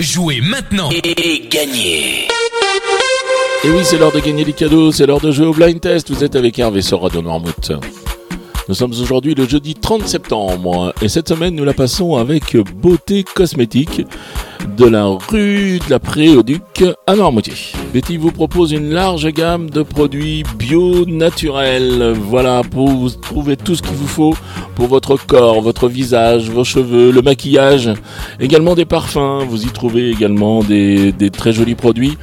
Jouez maintenant et gagnez Et oui, c'est l'heure de gagner des cadeaux, c'est l'heure de jouer au blind test. Vous êtes avec Hervé sur Radio Noirmouth. Nous sommes aujourd'hui le jeudi 30 septembre et cette semaine nous la passons avec Beauté Cosmétique de la rue de la Pré-au-Duc à Noirmoutier. Betty vous propose une large gamme de produits bio naturels. Voilà, pour vous trouver tout ce qu'il vous faut pour votre corps, votre visage, vos cheveux, le maquillage, également des parfums. Vous y trouvez également des, des très jolis produits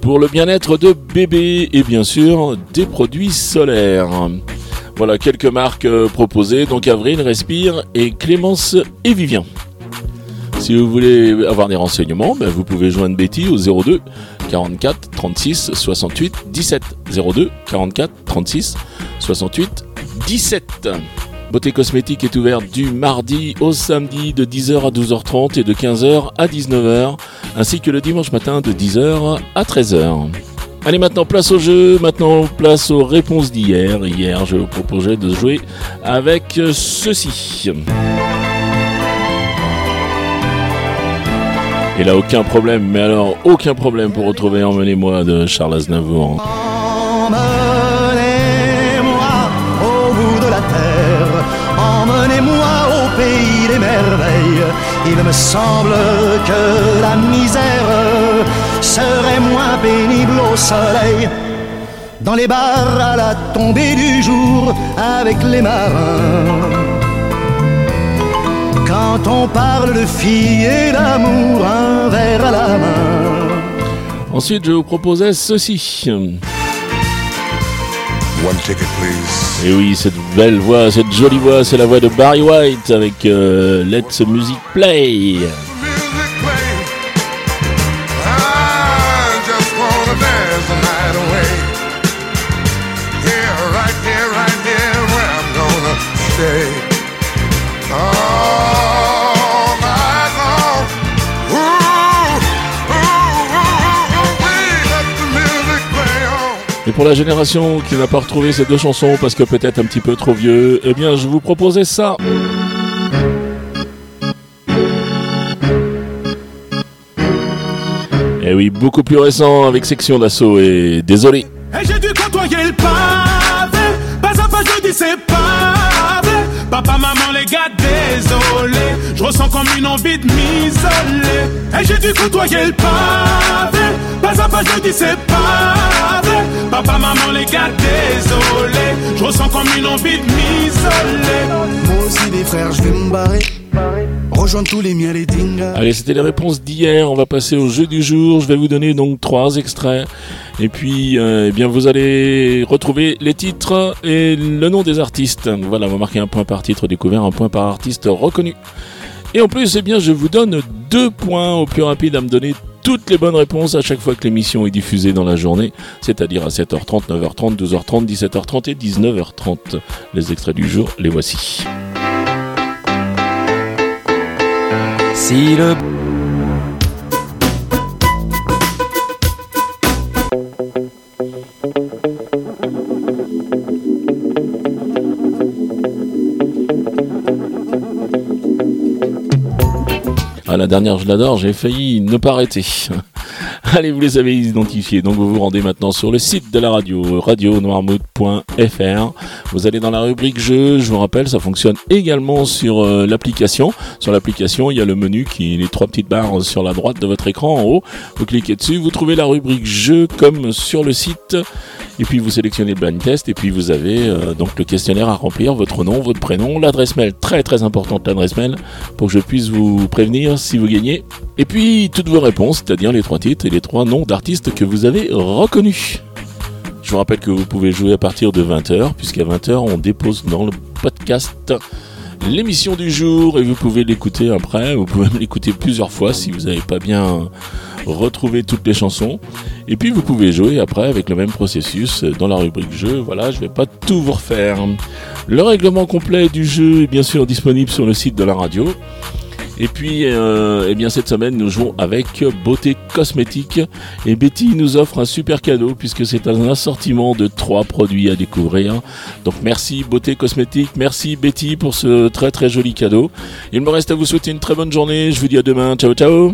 pour le bien-être de bébé et bien sûr des produits solaires. Voilà quelques marques euh, proposées, donc Avril, Respire et Clémence et Vivien. Si vous voulez avoir des renseignements, ben, vous pouvez joindre Betty au 02 44 36 68 17. 02 44 36 68 17. Beauté Cosmétique est ouverte du mardi au samedi de 10h à 12h30 et de 15h à 19h, ainsi que le dimanche matin de 10h à 13h. Allez maintenant place au jeu, maintenant place aux réponses d'hier. Hier je vous proposais de jouer avec ceci. Et là aucun problème, mais alors aucun problème pour retrouver Emmenez-moi de Charles Aznavour. Pays des merveilles. Il me semble que la misère serait moins pénible au soleil. Dans les bars à la tombée du jour avec les marins. Quand on parle de filles et d'amour, un verre à la main. Ensuite je vous proposais ceci. One ticket, please. Et oui, cette belle voix, cette jolie voix, c'est la voix de Barry White avec euh, Let's Music Play. Pour la génération qui n'a pas retrouvé ces deux chansons parce que peut-être un petit peu trop vieux, eh bien je vous proposais ça. Et oui, beaucoup plus récent avec section d'assaut et désolé. Et j'ai dû côtoyer le pavé. Pas à pas, je dis c'est pas. Papa, maman, les gars, désolé. Je ressens comme une envie de m'isoler. Et j'ai dû côtoyer le pavé. Pas à pas, je dis c'est pas. Papa, maman, les gars, désolé. Je ressens comme une envie de m'isoler. Moi aussi des frères, je vais me barrer. Rejoindre tous les miens, les dingas. Allez, c'était les réponses d'hier. On va passer au jeu du jour. Je vais vous donner donc trois extraits. Et puis, euh, eh bien, vous allez retrouver les titres et le nom des artistes. Voilà, on va marquer un point par titre découvert, un point par artiste reconnu. Et en plus, eh bien, je vous donne deux points au plus rapide à me donner toutes les bonnes réponses à chaque fois que l'émission est diffusée dans la journée, c'est-à-dire à 7h30, 9h30, 12h30, 17h30 et 19h30. Les extraits du jour, les voici. Si le Ah, la dernière, je l'adore, j'ai failli ne pas arrêter. Allez, vous les avez identifiés. Donc, vous vous rendez maintenant sur le site de la radio, radionoirmouth.fr. Vous allez dans la rubrique jeux. Je vous rappelle, ça fonctionne également sur euh, l'application. Sur l'application, il y a le menu qui est les trois petites barres sur la droite de votre écran en haut. Vous cliquez dessus, vous trouvez la rubrique jeux comme sur le site. Et puis vous sélectionnez le blind test et puis vous avez euh, donc le questionnaire à remplir, votre nom, votre prénom, l'adresse mail, très très importante l'adresse mail pour que je puisse vous prévenir si vous gagnez. Et puis toutes vos réponses, c'est-à-dire les trois titres et trois noms d'artistes que vous avez reconnus. Je vous rappelle que vous pouvez jouer à partir de 20h, puisqu'à 20h on dépose dans le podcast l'émission du jour et vous pouvez l'écouter après, vous pouvez même l'écouter plusieurs fois si vous n'avez pas bien retrouvé toutes les chansons. Et puis vous pouvez jouer après avec le même processus dans la rubrique jeu. Voilà, je vais pas tout vous refaire. Le règlement complet du jeu est bien sûr disponible sur le site de la radio. Et puis, euh, eh bien cette semaine, nous jouons avec Beauté Cosmétique. Et Betty nous offre un super cadeau puisque c'est un assortiment de trois produits à découvrir. Donc merci Beauté Cosmétique, merci Betty pour ce très très joli cadeau. Il me reste à vous souhaiter une très bonne journée. Je vous dis à demain. Ciao ciao